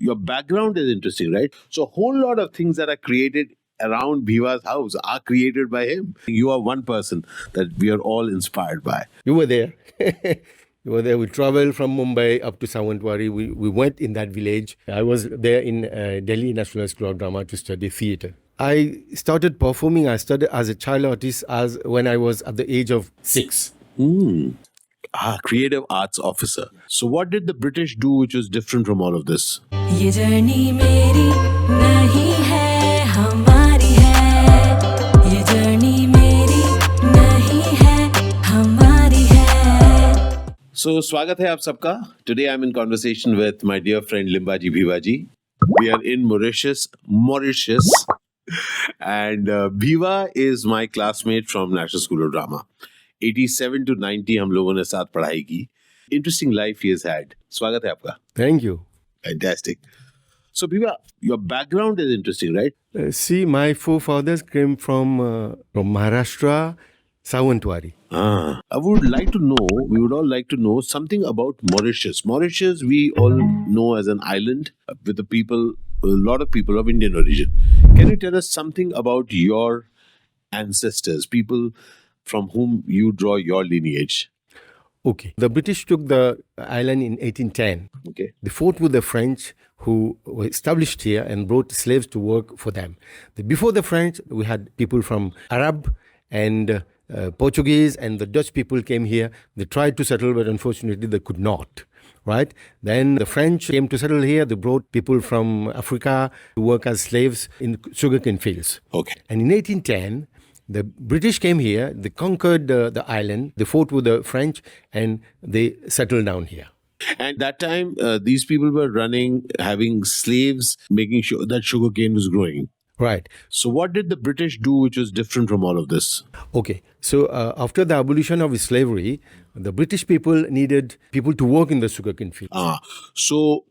your background is interesting, right? So, a whole lot of things that are created around Bhiva's house are created by him. You are one person that we are all inspired by. You were there. you were there. We traveled from Mumbai up to Sawantwadi. We, we went in that village. I was there in uh, Delhi National School of Drama to study theatre. I started performing. I started as a child artist as when I was at the age of six. Hmm. Ah, creative arts officer. So, what did the British do which was different from all of this? So, swagat hai aap. Today, I'm in conversation with my dear friend Limbajee Bhiwajee. We are in Mauritius. Mauritius. And uh, Bhiva is my classmate from National School of Drama. 87 to 90 हम लोगों ने साथ पढ़ाई की interesting life he had स्वागत है आपका thank you fantastic So, Bhiva, your background is interesting, right? Uh, see, my forefathers came from uh, from Maharashtra, Sawantwadi. Ah, I would like to know. We would all like to know something about Mauritius. Mauritius, we all know as an island uh, with the people, a lot of people of Indian origin. Can you tell us something about your ancestors, people from whom you draw your lineage? Okay. The British took the island in 1810. Okay. They fought with the French who were established here and brought slaves to work for them. Before the French, we had people from Arab and uh, Portuguese and the Dutch people came here. They tried to settle, but unfortunately they could not. Right? Then the French came to settle here. They brought people from Africa to work as slaves in sugarcane fields. Okay. And in 1810, the British came here, they conquered uh, the island, they fought with the French, and they settled down here. And that time, uh, these people were running, having slaves, making sure that sugarcane was growing. Right. So, what did the British do which was different from all of this? Okay. So uh, after the abolition of slavery, the British people needed people to work in the sugarcane field. Ah, so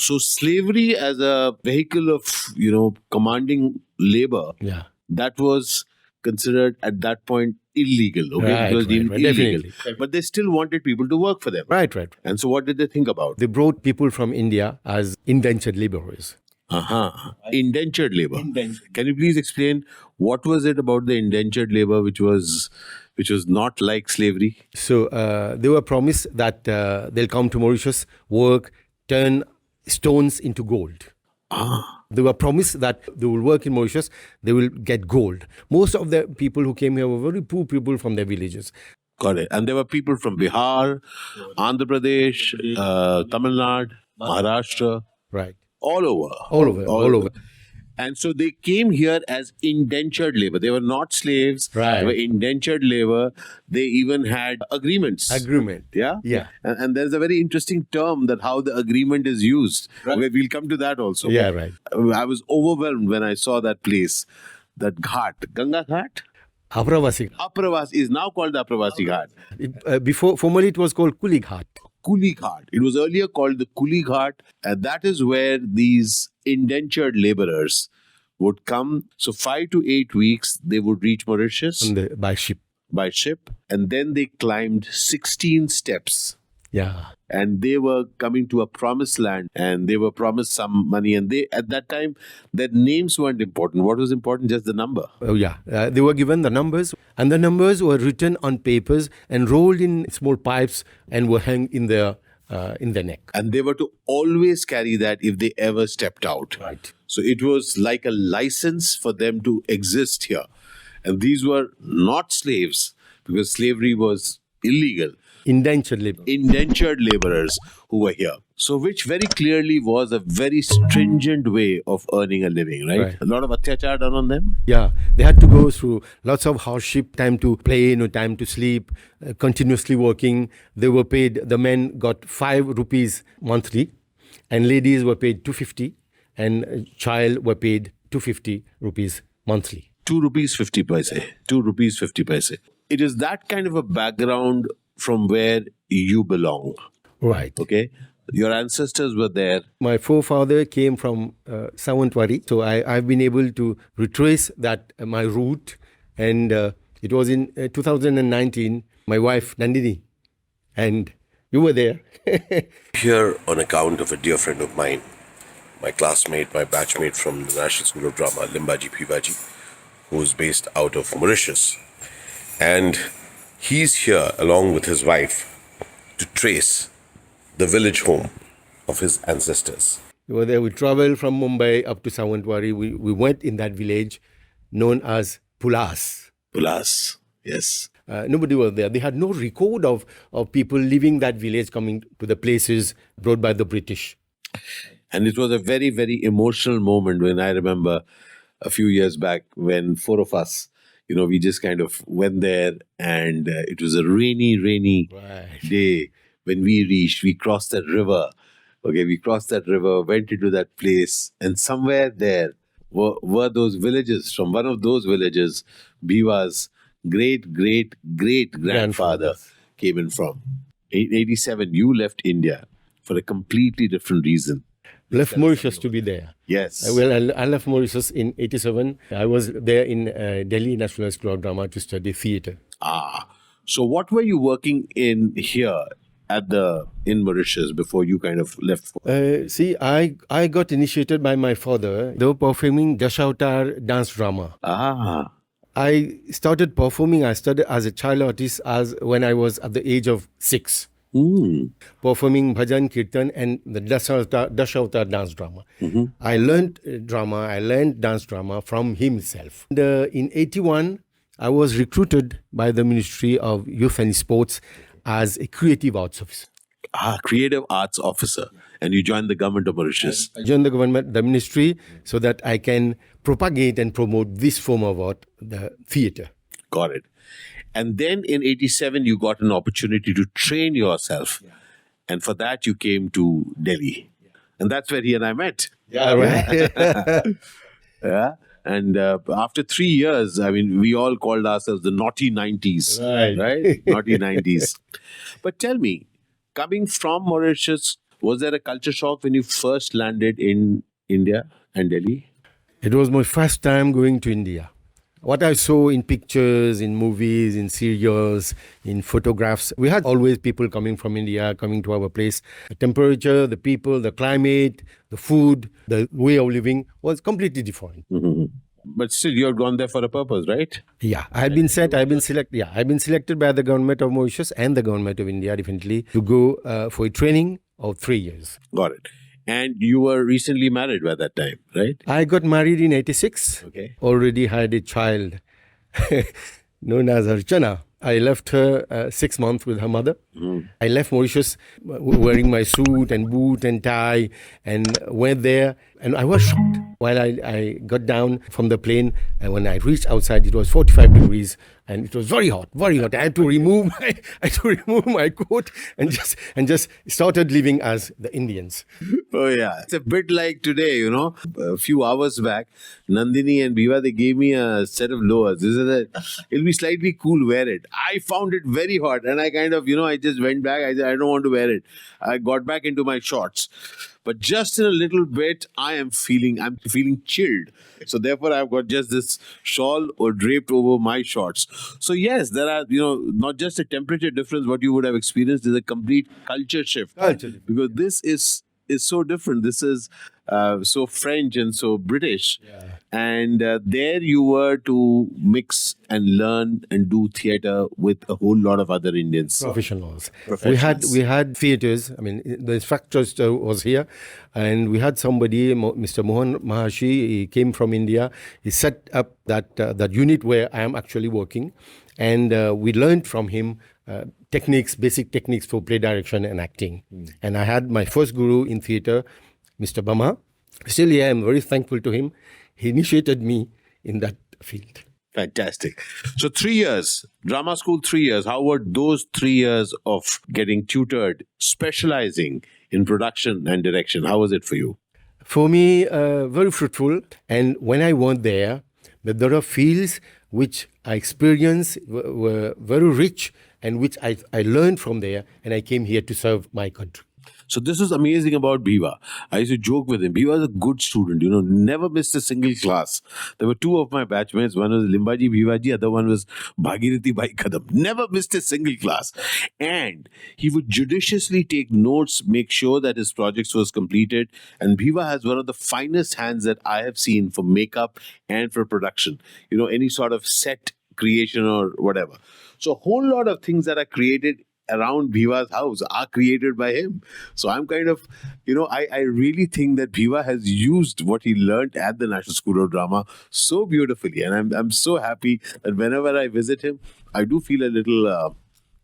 so slavery as a vehicle of you know commanding labor Yeah. that was considered at that point illegal. Okay, Right, it was deemed right, illegal. definitely. But they still wanted people to work for them. Right, right. And so, what did they think about? They brought people from India as indentured laborers. Uh-huh. Indentured labor. Can you please explain what was it about the indentured labor which was which was not like slavery? So uh, they were promised that uh, they'll come to Mauritius, work, turn stones into gold. Ah. They were promised that they will work in Mauritius, they will get gold. Most of the people who came here were very poor people from their villages. Got it. And there were people from Bihar, Andhra Pradesh, uh, Tamil Nadu, Maharashtra, Right. all over. All over, all over. And so they came here as indentured labor. They were not slaves. Right. They were indentured labor. They even had agreements. Agreement. yeah. Yeah. And, and there's a very interesting term that how the agreement is used. We- We'll come to that also. Yeah, right. I was overwhelmed when I saw that place, that ghat, Ganga Ghat. Apravasi. Apravas is now called the Apravasi Ghat. It, uh, before, formerly it was called Kuli Ghat. Kuli Ghat. It was earlier called the Kuli Ghat, and that is where these indentured laborers would come. So, five to eight weeks, they would reach Mauritius the, by ship. by ship, and then they climbed 16 steps. Yeah. And they were coming to a promised land, and they were promised some money. And they, at that time, their names weren't important. What was important? Just the number. Oh, yeah. Uh, they were given the numbers, and the numbers were written on papers and rolled in small pipes and were hung in their, uh, in their neck. And they were to always carry that if they ever stepped out. Right. So it was like a license for them to exist here. And these were not slaves because slavery was illegal. Indentured labor. Indentured laborers who were here. So, which very clearly was a very stringent way of earning a living, right? Right. A lot of atyachar done on them. Yeah, they had to go through lots of hardship, time to play, no time to sleep, uh, continuously working. They were paid. The men got five rupees monthly, and ladies were paid two fifty, and uh, child were paid two fifty rupees monthly. Two rupees fifty paise. Two rupees fifty paise. It is that kind of a background from where you belong. Right. Okay. Your ancestors were there. My forefather came from uh, Sawantwadi, so I, I've been able to retrace that uh, my route, and uh, it was in uh, 2019. My wife Nandini, and you were there. here on account of a dear friend of mine my classmate, my batchmate from the National School of Drama, Limbajee Bhiwajee, who's based out of Mauritius. And he's here along with his wife to trace the village home of his ancestors. We were there. We traveled from Mumbai up to Sawantwadi. We, we went in that village known as Pulas. Ulas, yes. Uh, nobody was there. They had no record of, of people leaving that village coming to the places brought by the British. And it was a very, very emotional moment when I remember a few years back when four of us, you know, we just kind of went there and uh, it was a rainy, rainy Right. day when we reached, we crossed that river. Okay, we crossed that river, went into that place, and somewhere there were, were those villages. From one of those villages, Bhiva's great, great, great grandfather Grandfather. came in from. In 87, you left India for a completely different reason. Left Mauritius to be there. Yes. Uh, Well, I, I left Mauritius in 87. I was there in uh, Delhi National School of Drama to study theatre. Ah, so what were you working in here at the in Mauritius before you kind of left? For, Uh, see, I, I got initiated by my father. They were performing Dashavatar dance drama. ah, I started performing. I started as a child artist as when I was at the age of six, hmm, performing bhajan, kirtan, and the Dashavatar, Dashavatar dance drama. I learned uh, drama. I learned dance drama from himself. And, uh, in '81, I was recruited by the Ministry of Youth and Sports as a creative arts officer. ah, creative arts officer, and you joined the government of Mauritius. I joined the government, the ministry, so that I can propagate and promote this form of art, the theatre. Got it. And then in 87, you got an opportunity to train yourself. And for that, you came to Delhi. And that's where he and I met. Yeah, right. Yeah. And uh, after three years, I mean, we all called ourselves the naughty 90s. Right. Right? naughty 90s. But tell me, coming from Mauritius, was there a culture shock when you first landed in India and Delhi? It was my first time going to India. What I saw in pictures, in movies, in serials, in photographs, we had always people coming from India, coming to our place. The temperature, the people, the climate, the food, the way of living was completely different. But still, you had gone there for a purpose, right? Yeah, I had been sent. I've been selected. Yeah, I've been selected by the government of Mauritius and the government of India, definitely, to go uh, for a training of three years. Got it. And you were recently married by that time, right? I got married in '86. Okay. Already had a child known as Archana. I left her uh, six months with her mother. I left Mauritius wearing my suit and boot and tie and went there. And I was shocked while I, I got down from the plane. And when I reached outside, it was 45 degrees and it was very hot, very hot. I had to remove my, I had to remove my coat and just and just started living as the Indians. Oh yeah, it's a bit like today. You know, a few hours back, Nandini and Bhiva they gave me a set of lowers. This is a, it'll be slightly cool. Wear it. I found it very hot, and I kind of you know I just went back. I said I don't want to wear it. I got back into my shorts. But just in a little bit, I am feeling I'm feeling chilled. So therefore, I've got just this shawl or draped over my shorts. So yes, there are you know not just a temperature difference. What you would have experienced is a complete culture shift Culture because this is is so different. This is uh, so French and so British, and uh, there you were to mix and learn and do theater with a whole lot of other Indians. professionals. We had we had theaters. I mean, the instructor was here, and we had somebody, Mr. Mohan Maharshi. He came from India. He set up that uh, that unit where I am actually working, and uh, we learned from him. Uh, techniques, basic techniques for play direction and acting. And I had my first guru in theater, Mr. Bama. Still, yeah, I'm very thankful to him. He initiated me in that field. Fantastic. So three years, drama school. Three years. How were those three years of getting tutored, specializing in production and direction? How was it for you? For me, uh, very fruitful. And when I went there, there are fields which I experienced were, were very rich and which I, I learned from there, and I came here to serve my country. So this is amazing about Bhiva. I used to joke with him. Bhiva was a good student, you know, never missed a single class. There were two of my batchmates. One was Limbajee Bhiwajee, other one was Bhagirathi Bai Kadam. Never missed a single class. And he would judiciously take notes, make sure that his projects was completed. And Bhiva has one of the finest hands that I have seen for makeup and for production. You know, any sort of set creation or whatever. So a whole lot of things that are created around Bhiva's house are created by him. So I'm kind of, you know, I, I really think that Bhiva has used what he learned at the National School of Drama so beautifully. And I'm, I'm so happy that whenever I visit him, I do feel a little uh,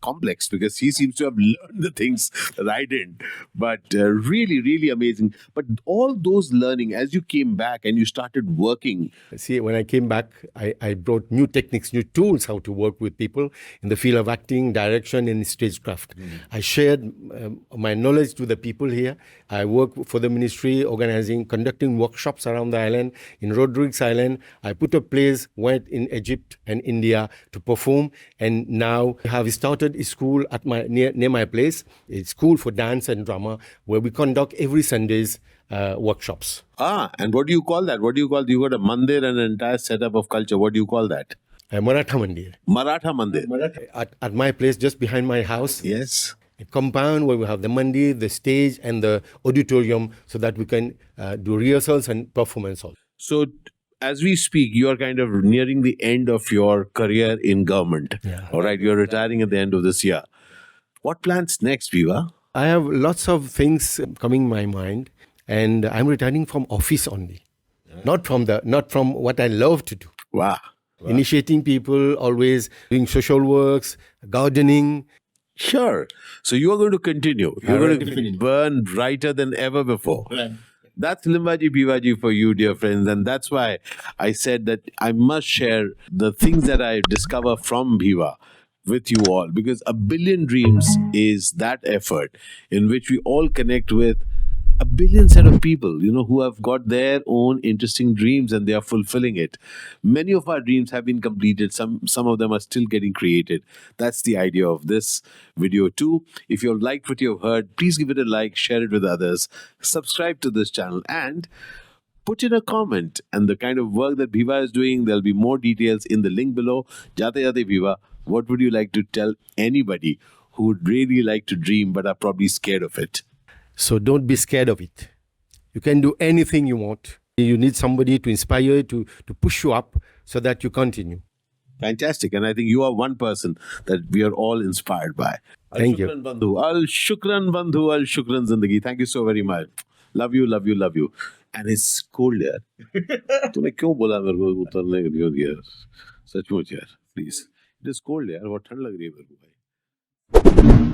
complex because he seems to have learned the things that I didn't. But uh, really, really amazing. But all those learning as you came back and you started working, See, when I came back, I, I brought new techniques, new tools how to work with people in the field of acting, direction, and stagecraft. I shared um, my knowledge to the people here. I work for the ministry, organizing, conducting workshops around the island. In Rodrigues Island, I put up plays, went in Egypt and India to perform, and now I have started a school at my near, near my place. It's school for dance and drama where we conduct every Sundays uh, workshops. ah, and what do you call that? What do you call, you got a mandir and an entire setup of culture. What do you call that? Uh, Maratha Mandir. Maratha mandir. at, at my place just behind my house Yes. a compound where we have the mandi the stage and the auditorium so that we can uh, do rehearsals and performance also So, as we speak, you are kind of nearing the end of your career in government. Yeah. All right, you're retiring at the end of this year. What plans next, Bhiva? i have lots of things coming my mind and i'm retiring from office only not from the not from what i love to do Wow. initiating people always doing social works gardening Sure. So you are going to continue. You're going going to to continue. burn brighter than ever before. That's Limbajee Bhiwajee for you, dear friends. And that's why I said that I must share the things that I discover from Bhiva with you all because a billion dreams is that effort in which we all connect with a billion set of people you know who have got their own interesting dreams and they are fulfilling it many of our dreams have been completed some some of them are still getting created that's the idea of this video too if you liked what you have heard please give it a like share it with others subscribe to this channel and put in a comment and the kind of work that Bhiva is doing. There'll be more details in the link below. Jate Jate Bhiva, what would you like to tell anybody who would really like to dream but are probably scared of it? so don't be scared of it you can do anything you want you need somebody to inspire you to, to push you up so that you continue Fantastic. And I think you are one person that we are all inspired by. Thank you. Al-Shukran Bandhu. Al Shukran Bandhu. Al Shukran Zindagi. Thank you so very much. Love you, love you, love you. And it's cold यार तूने क्यों बोला मेरे को उतरने के लिए यार सचमुच यार प्लीज इट इज कोल्ड यार बहुत ठंड लग रही है मेरे को भाई